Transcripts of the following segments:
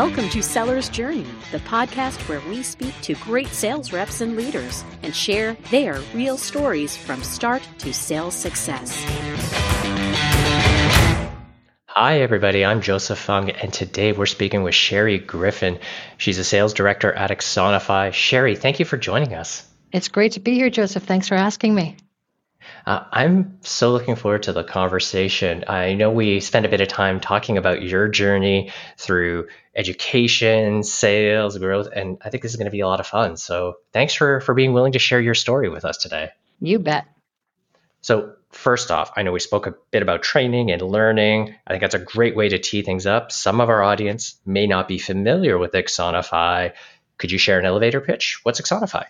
Welcome to Seller's Journey, the podcast where we speak to great sales reps and leaders and share their real stories from start to sales success. Hi, everybody. I'm Joseph Fung, and today we're speaking with Sherri Griffin. She's a sales director at Axonify. Sherri, thank you for joining us. It's great to be here, Joseph. Thanks for asking me. Uh, I'm so looking forward to the conversation. I know we spent a bit of time talking about your journey through education, sales, growth, and I think this is going to be a lot of fun. So thanks for, for being willing to share your story with us today. You bet. So, first off, I know we spoke a bit about training and learning. I think that's a great way to tee things up. Some of our audience may not be familiar with Axonify. Could you share an elevator pitch? What's Axonify?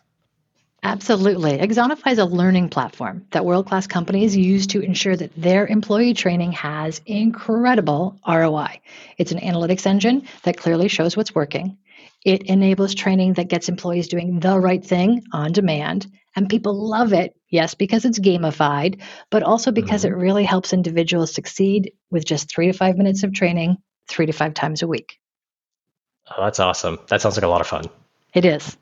Absolutely. Axonify is a learning platform that world class companies use to ensure that their employee training has incredible ROI. It's an analytics engine that clearly shows what's working. It enables training that gets employees doing the right thing on demand. And people love it, yes, because it's gamified, but also because mm-hmm. it really helps individuals succeed with just three to five minutes of training, three to five times a week. Oh, that's awesome. That sounds like a lot of fun. It is.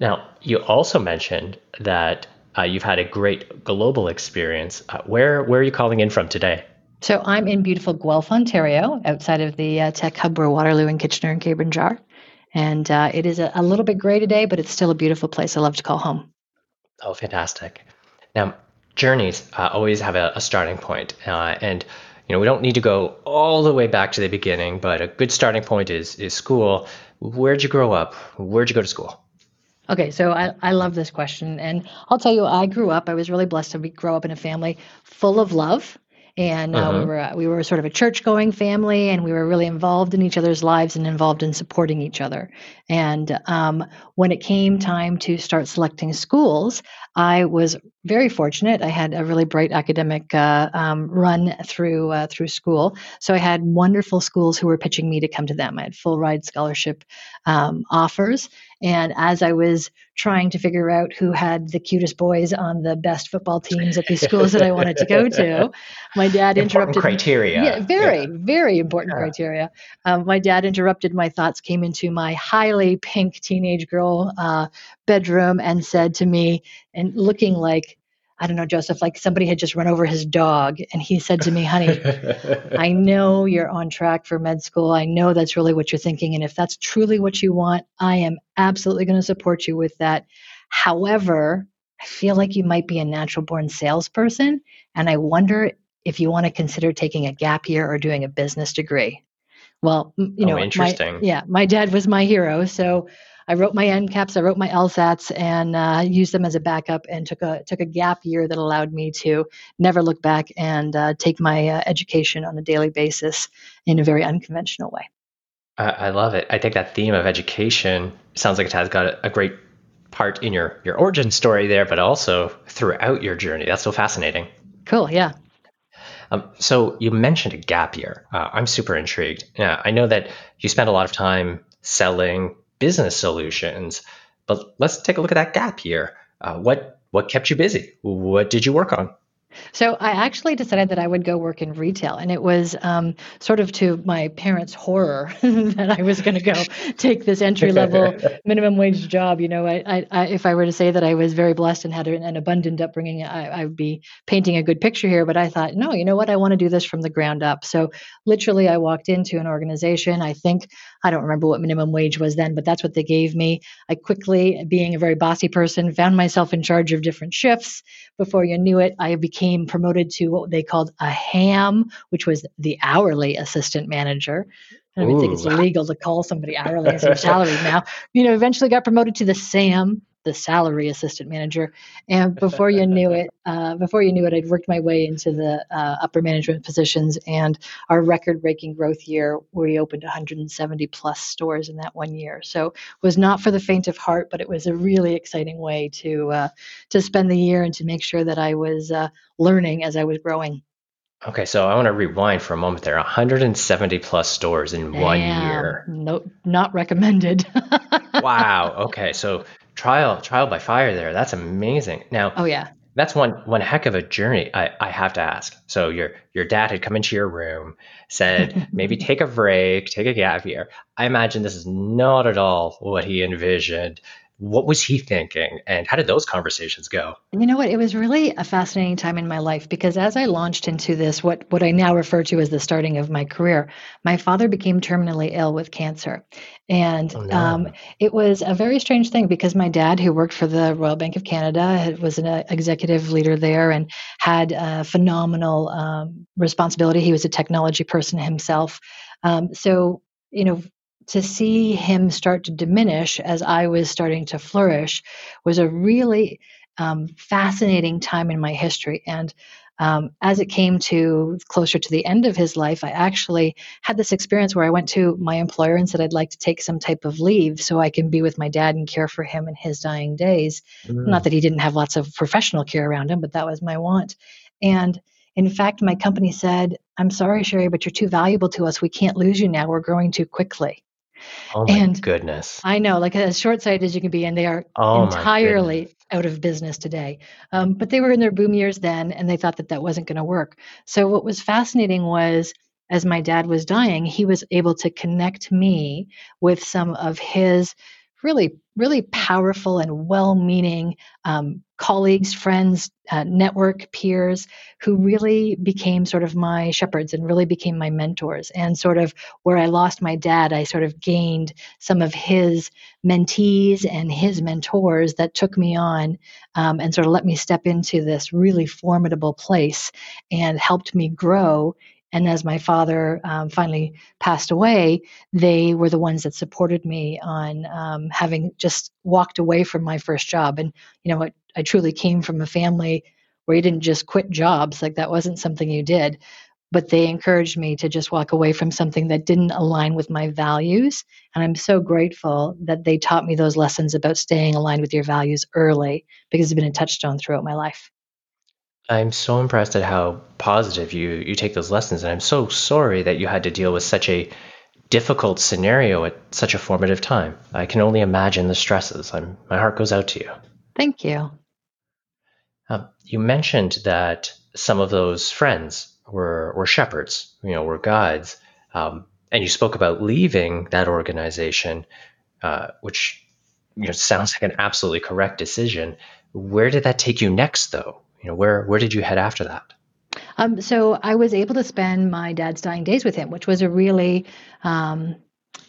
Now, you also mentioned that uh, you've had a great global experience. Uh, where where are you calling in from today? So I'm in beautiful Guelph, Ontario, outside of the uh, tech hub where Waterloo and Kitchener and Cambridge are. And uh, it is a, a, little bit gray today, but it's still a beautiful place I love to call home. Oh, fantastic! Now, journeys uh, always have a, a starting point, uh, and you know we don't need to go all the way back to the beginning, but a good starting point is is school. Where'd you grow up? Where'd you go to school? Okay, so I, I love this question. And I'll tell you, I grew up, I was really blessed to be, grow up in a family full of love and uh, uh-huh. we were we were sort of a church going family, and we were really involved in each other's lives and involved in supporting each other. And um, when it came time to start selecting schools, I was very fortunate. I had a really bright academic uh, um, run through uh, through school, so I had wonderful schools who were pitching me to come to them. I had full ride scholarship um, offers, and as I was trying to figure out who had the cutest boys on the best football teams at these schools that I wanted to go to, my dad important interrupted. criteria. Yeah, very, yeah. very important yeah. criteria. Um, my dad interrupted my thoughts, came into my highly pink teenage girl uh, bedroom, and said to me, and looking like I don't know, Joseph, like somebody had just run over his dog. And he said to me, honey, I know you're on track for med school. I know that's really what you're thinking. And if that's truly what you want, I am absolutely going to support you with that. However, I feel like you might be a natural born salesperson. And I wonder if you want to consider taking a gap year or doing a business degree. Well, you oh, know, oh, interesting. My, yeah, my dad was my hero. So I wrote my MCATs, I wrote my LSATs, and uh, used them as a backup, and took a took a gap year that allowed me to never look back and uh, take my uh, education on a daily basis in a very unconventional way. I, I love it. I think that theme of education sounds like it has got a, a great part in your your origin story there, but also throughout your journey. That's so fascinating. Cool. Yeah. Um, so you mentioned a gap year. Uh, I'm super intrigued. Yeah, I know that you spent a lot of time selling business solutions. But let's take a look at that gap here. Uh, what what kept you busy? What did you work on? So I actually decided that I would go work in retail, and it was um, sort of to my parents' horror that I was going to go take this entry level minimum wage job. You know, I, I, I, if I were to say that I was very blessed and had an, an abundant upbringing, I, I, would be painting a good picture here. But I thought, no, you know what? I want to do this from the ground up. So literally, I walked into an organization. I think I don't remember what minimum wage was then, but that's what they gave me. I quickly, being a very bossy person, found myself in charge of different shifts. Before you knew it, I became became promoted to what they called a ham, which was the hourly assistant manager. I don't even think it's illegal to call somebody hourly as your salary now. You know, eventually got promoted to the SAM, the salary assistant manager. And before you knew it, uh, before you knew it, I'd worked my way into the uh, upper management positions. And our record-breaking growth year, we opened 170 plus stores in that one year. So was not for the faint of heart, but it was a really exciting way to uh, to spend the year and to make sure that I was uh, learning as I was growing. Okay, so I want to rewind for a moment there. 170 plus stores in one year. No, not recommended. wow. Okay, so trial trial by fire there. That's amazing. Now, oh yeah, That's one one heck of a journey. I, I have to ask. So your your dad had come into your room, said maybe take a break, take a gap year. I imagine this is not at all what he envisioned. What was he thinking, and how did those conversations go? You know what? It was really a fascinating time in my life because as I launched into this, what what I now refer to as the starting of my career, my father became terminally ill with cancer, and Oh um, it was a very strange thing because my dad, who worked for the Royal Bank of Canada, had- was an uh, executive leader there and had a phenomenal um, responsibility. He was a technology person himself, um, so you know to see him start to diminish as I was starting to flourish was a really um, fascinating time in my history. And um, as it came to closer to the end of his life, I actually had this experience where I went to my employer and said I'd like to take some type of leave so I can be with my dad and care for him in his dying days. Not Mm. that he didn't have lots of professional care around him, but that was my want. And in fact, my company said, I'm sorry, Sherri, but you're too valuable to us. We can't lose you now. We're growing too quickly. Oh my And goodness. I know, like as short sighted as you can be, and they are Oh entirely out of business today. Um, but they were in their boom years then, and they thought that that wasn't going to work. So, what was fascinating was as my dad was dying, he was able to connect me with some of his really, really powerful and well meaning um, colleagues, friends, uh, network peers who really became sort of my shepherds and really became my mentors. And sort of where I lost my dad, I sort of gained some of his mentees and his mentors that took me on um, and sort of let me step into this really formidable place and helped me grow. And as my father um, finally passed away, they were the ones that supported me on um, having just walked away from my first job. And, you know, I, I truly came from a family where you didn't just quit jobs, like that wasn't something you did but they encouraged me to just walk away from something that didn't align with my values. And I'm so grateful that they taught me those lessons about staying aligned with your values early because it's been a touchstone throughout my life. I'm so impressed at how positive you you take those lessons, and I'm so sorry that you had to deal with such a difficult scenario at such a formative time. I can only imagine the stresses. I'm, my heart goes out to you. Thank you. Um, you mentioned that some of those friends were were shepherds, you know, were guides, um, and you spoke about leaving that organization, uh, which you know sounds like an absolutely correct decision. Where did that take you next, though? You know, where where did you head after that? Um, so I was able to spend my dad's dying days with him, which was a really, um,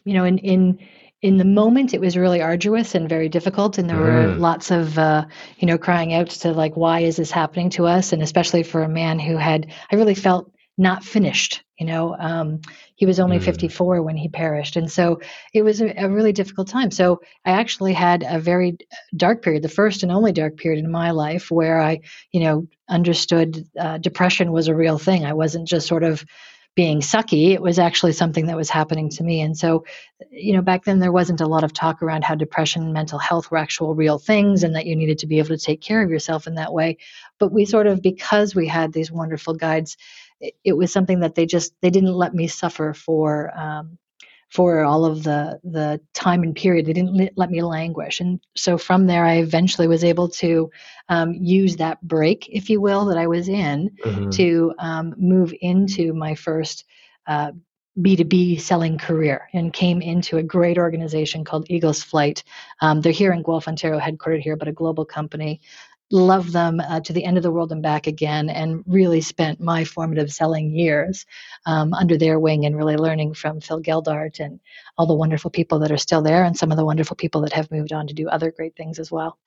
you know, in in in the moment it was really arduous and very difficult, and there were Mm, lots of, uh, you know, crying out to like, why is this happening to us? And especially for a man who had, I really felt not finished. You know, um, he was only mm, 54 when he perished, and so it was a, a really difficult time. So I actually had a very dark period, the first and only dark period in my life, where I, you know, understood uh, depression was a real thing. I wasn't just sort of being sucky. It was actually something that was happening to me. And so, you know, back then there wasn't a lot of talk around how depression and mental health were actual real things and that you needed to be able to take care of yourself in that way. But we sort of, because we had these wonderful guides, it, it was something that they just, they didn't let me suffer for, um, for all of the the time and period. They didn't let, let me languish, and so from there, I eventually was able to um, use that break, if you will, that I was in mhm. to um, move into my first uh, B2B selling career and came into a great organization called Eagles Flight. Um, they're here in Guelph, Ontario, headquartered here, but a global company. Love them uh, to the end of the world and back again, and really spent my formative selling years um, under their wing and really learning from Phil Geldart and all the wonderful people that are still there, and some of the wonderful people that have moved on to do other great things as well.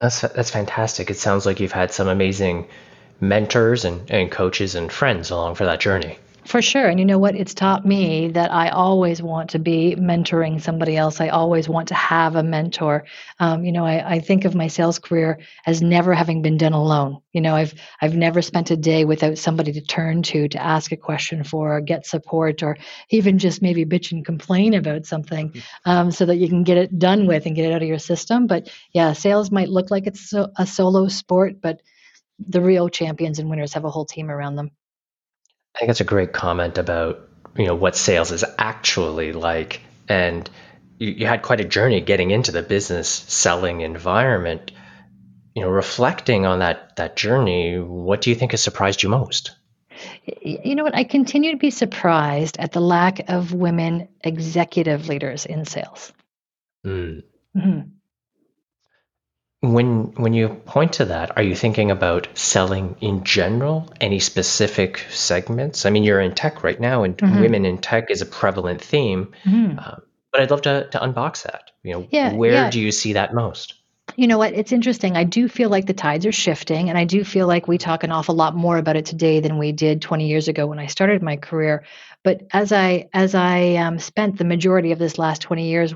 That's that's fantastic. It sounds like you've had some amazing mentors and, and coaches and friends along for that journey. For sure. And you know what? It's taught me that I always want to be mentoring somebody else. I always want to have a mentor. Um, you know, I, I think of my sales career as never having been done alone. You know, I've I've never spent a day without somebody to turn to to ask a question for, or get support, or even just maybe bitch and complain about something, um, so that you can get it done with and get it out of your system. But yeah, sales might look like it's so, a solo sport, but the real champions and winners have a whole team around them. I think that's a great comment about you know what sales is actually like, and you, you had quite a journey getting into the business selling environment. you know, reflecting on that that journey, what do you think has surprised you most? You know what? I continue to be surprised at the lack of women executive leaders in sales. Mm. Mm-hmm. When when you point to that, are you thinking about selling in general? Any specific segments? I mean, you're in tech right now, and mm-hmm. women in tech is a prevalent theme. Mm-hmm. Uh, but I'd love to to unbox that. You know, yeah, where yeah. do you see that most? You know what? It's interesting. I do feel like the tides are shifting, and I do feel like we talk an awful lot more about it today than we did 20 years ago when I started my career. But as I as I um, spent the majority of this last 20 years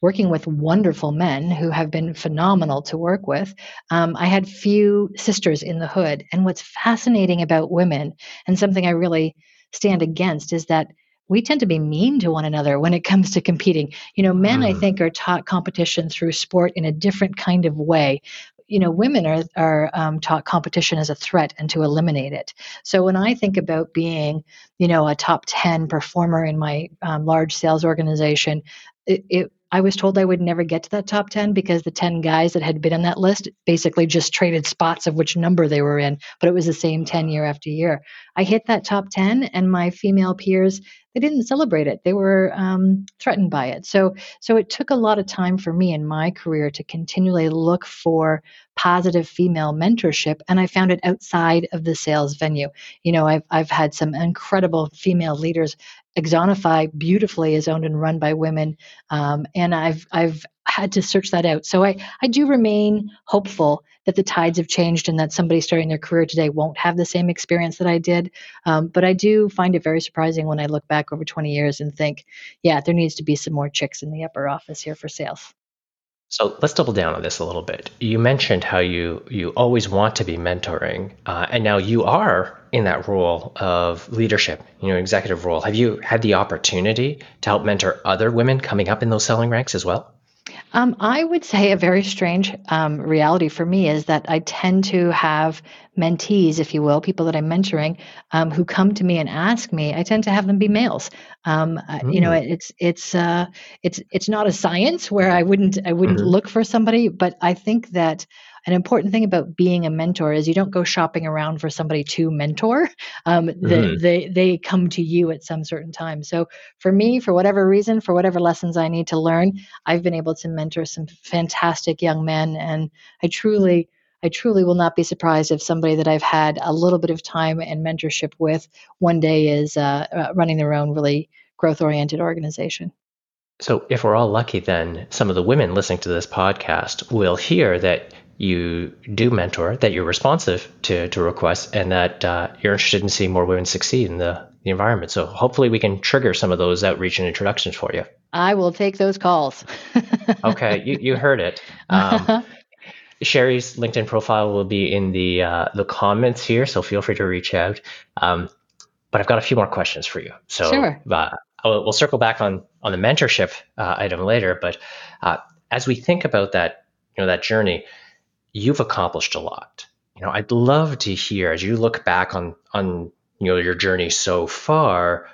working with wonderful men who have been phenomenal to work with. Um, I had few sisters in the hood. And what's fascinating about women, and something I really stand against, is that we tend to be mean to one another when it comes to competing. You know, men, mm. I think, are taught competition through sport in a different kind of way. You know, women are, are um, taught competition as a threat and to eliminate it. So when I think about being, you know, a top 10 performer in my um, large sales organization, it, it I was told I would never get to that top 10 because the 10 guys that had been on that list basically just traded spots of which number they were in, but it was the same 10 year after year. I hit that top 10, and my female peers they didn't celebrate it. They were um, threatened by it. So, so it took a lot of time for me in my career to continually look for positive female mentorship, and I found it outside of the sales venue. You know, I've I've had some incredible female leaders. Axonify beautifully is owned and run by women, um, and I've I've had to search that out. So I I do remain hopeful that the tides have changed and that somebody starting their career today won't have the same experience that I did. Um, but I do find it very surprising when I look back over 20 years and think, yeah, there needs to be some more chicks in the upper office here for sales. So let's double down on this a little bit. You mentioned how you you always want to be mentoring, uh, and now you are in that role of leadership, you know, executive role. Have you had the opportunity to help mentor other women coming up in those selling ranks as well? Um, I would say a very strange um, reality for me is that I tend to have mentees, if you will, people that I'm mentoring, um, who come to me and ask me. I tend to have them be males. Mm. You know, mm. it's it's uh, it's it's not a science where I wouldn't I wouldn't mm-hmm. look for somebody, but I think that an important thing about being a mentor is you don't go shopping around for somebody to mentor. Um, mm-hmm. they they come to you at some certain time. So for me, for whatever reason, for whatever lessons I need to learn, I've been able to mentor some fantastic young men, and I truly. I truly will not be surprised if somebody that I've had a little bit of time and mentorship with one day is uh, uh running their own really growth oriented organization. So, if we're all lucky, then some of the women listening to this podcast will hear that you do mentor, that you're responsive to, to requests, and that uh, you're interested in seeing more women succeed in the, the environment. So hopefully we can trigger some of those outreach and introductions for you. I will take those calls. okay, you, you heard it. Um, Sherri's LinkedIn profile will be in the uh, the comments here, so feel free to reach out. Um, but I've got a few more questions for you. So sure. uh, we'll circle back on on the mentorship uh, item later. But uh, as we think about that, you know, that journey, you've accomplished a lot. You know, I'd love to hear as you look back on on you know your journey so far,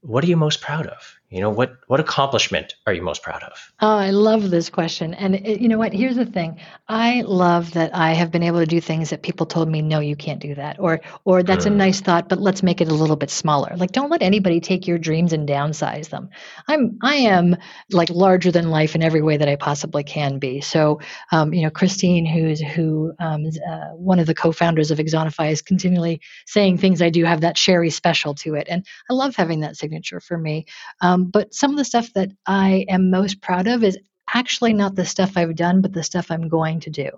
what are you most proud of? You know, what what accomplishment are you most proud of? Oh, I love this question. And it, you know what? Here's the thing. I love that I have been able to do things that people told me, no, you can't do that, or or that's mm. a nice thought, but let's make it a little bit smaller. Like, don't let anybody take your dreams and downsize them. I'm I am like larger than life in every way that I possibly can be. So, um, you know, Christine, who's who um, is uh, one of the co-founders of Axonify is continually saying things I do have that Sherri special to it, and I love having that signature for me. Um, Um, but some of the stuff that I am most proud of is actually not the stuff I've done, but the stuff I'm going to do.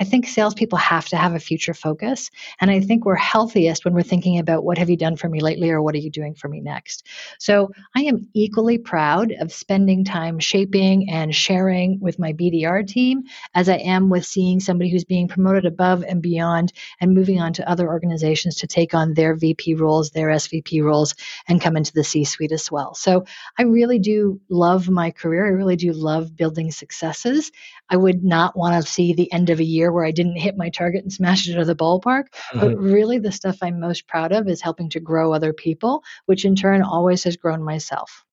I think salespeople have to have a future focus. And I think we're healthiest when we're thinking about what have you done for me lately or what are you doing for me next. So I am equally proud of spending time shaping and sharing with my BDR team as I am with seeing somebody who's being promoted above and beyond and moving on to other organizations to take on their VP roles, their SVP roles, and come into the C suite as well. So I really do love my career. I really do love building building successes. I would not want to see the end of a year where I didn't hit my target and smash it out of the ballpark. Mm-hmm. But really, the stuff I'm most proud of is helping to grow other people, which in turn always has grown myself.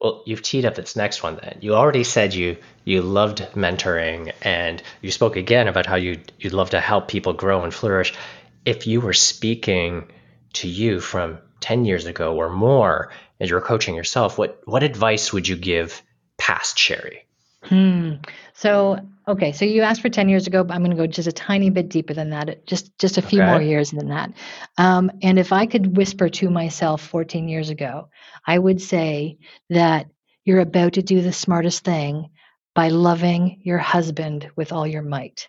Well, you've teed up this next one then. You already said you you loved mentoring and you spoke again about how you you'd love to help people grow and flourish. If you were speaking to you from 10 years ago or more as you're coaching yourself, what what advice would you give past Sherri? Hmm. So, okay, so you asked for 10 years ago, but I'm going to go just a tiny bit deeper than that, just just a few more years than that. Um, and if I could whisper to myself 14 years ago, I would say that you're about to do the smartest thing by loving your husband with all your might.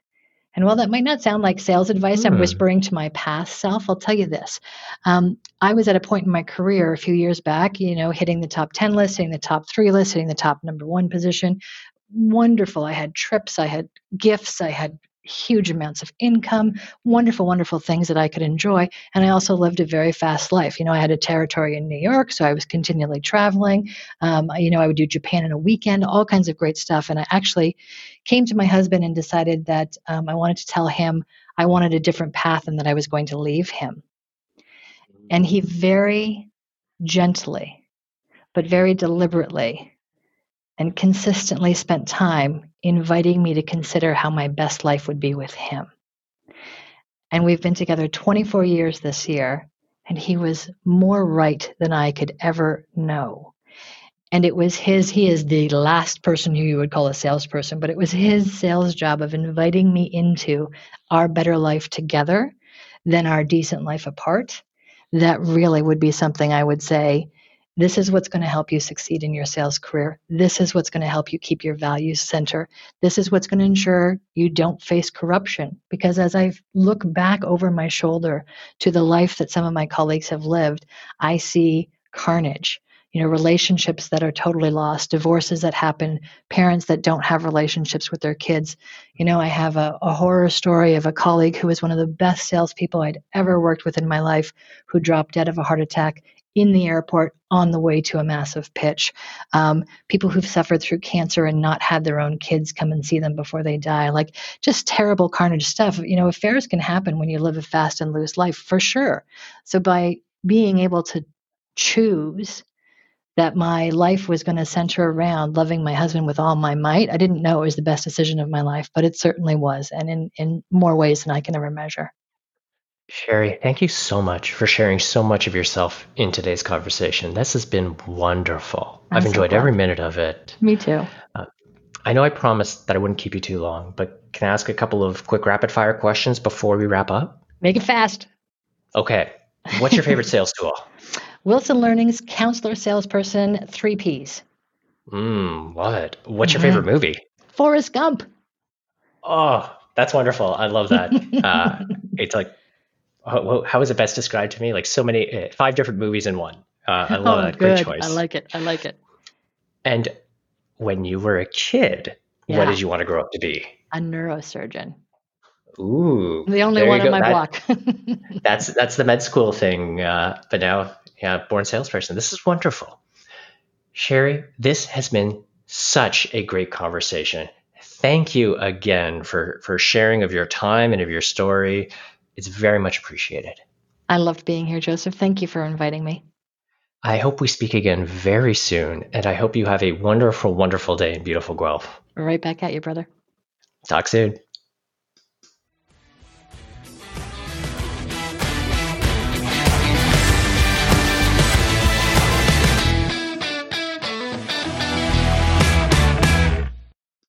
And while that might not sound like sales advice, I'm Hmm. whispering to my past self. I'll tell you this. Um, I was at a point in my career a few years back, you know, hitting the top 10 list, hitting the top three list, hitting the top number one position wonderful. I had trips, I had gifts, I had huge amounts of income, wonderful, wonderful things that I could enjoy. And I also lived a very fast life. You know, I had a territory in New York, so I was continually traveling. Um, you know, I would do Japan in a weekend, all kinds of great stuff. And I actually came to my husband and decided that um, I wanted to tell him I wanted a different path and that I was going to leave him. And he very gently, but very deliberately and consistently spent time inviting me to consider how my best life would be with him. And we've been together 24 years this year, and he was more right than I could ever know. And it was his, he is the last person who you would call a salesperson, but it was his sales job of inviting me into our better life together than our decent life apart. That really would be something I would say this is what's going to help you succeed in your sales career. This is what's going to help you keep your values center. This is what's going to ensure you don't face corruption. Because as I look back over my shoulder to the life that some of my colleagues have lived, I see carnage. You know, relationships that are totally lost, divorces that happen, parents that don't have relationships with their kids. You know, I have a, a horror story of a colleague who was one of the best salespeople I'd ever worked with in my life who dropped dead of a heart attack in the airport on the way to a massive pitch. Um, people who've suffered through cancer and not had their own kids come and see them before they die. Like just terrible carnage stuff. You know, affairs can happen when you live a fast and loose life for sure. So by being able to choose that my life was going to center around loving my husband with all my might, I didn't know it was the best decision of my life, but it certainly was, and in, in more ways than I can ever measure. Sherri, thank you so much for sharing so much of yourself in today's conversation. This has been wonderful. I'm I've so enjoyed glad. every minute of it. Me too. I know I promised that I wouldn't keep you too long, but can I ask a couple of quick rapid fire questions before we wrap up? Make it fast. Okay. What's your favorite sales tool? Wilson Learning's counselor salesperson, three Ps. Mm, what? What's your Mhm. favorite movie? Forrest Gump. Oh, that's wonderful. I love that. Uh, it's like, how, how is it best described to me? Like so many, uh, five different movies in one. Uh, I love oh, that. good. Great choice. I like it. I like it. and when you were a kid, what did you want to grow up to be? A neurosurgeon. Ooh, The only one on my That- block. That's that's the med school thing. Uh, but now, yeah, born salesperson. This is wonderful. Sherri, this has been such a great conversation. Thank you again for for sharing of your time and of your story. It's very much appreciated. I loved being here, Joseph. Thank you for inviting me. I hope we speak again very soon, and I hope you have a wonderful, wonderful day in beautiful Guelph. Right back at you, brother. Talk soon.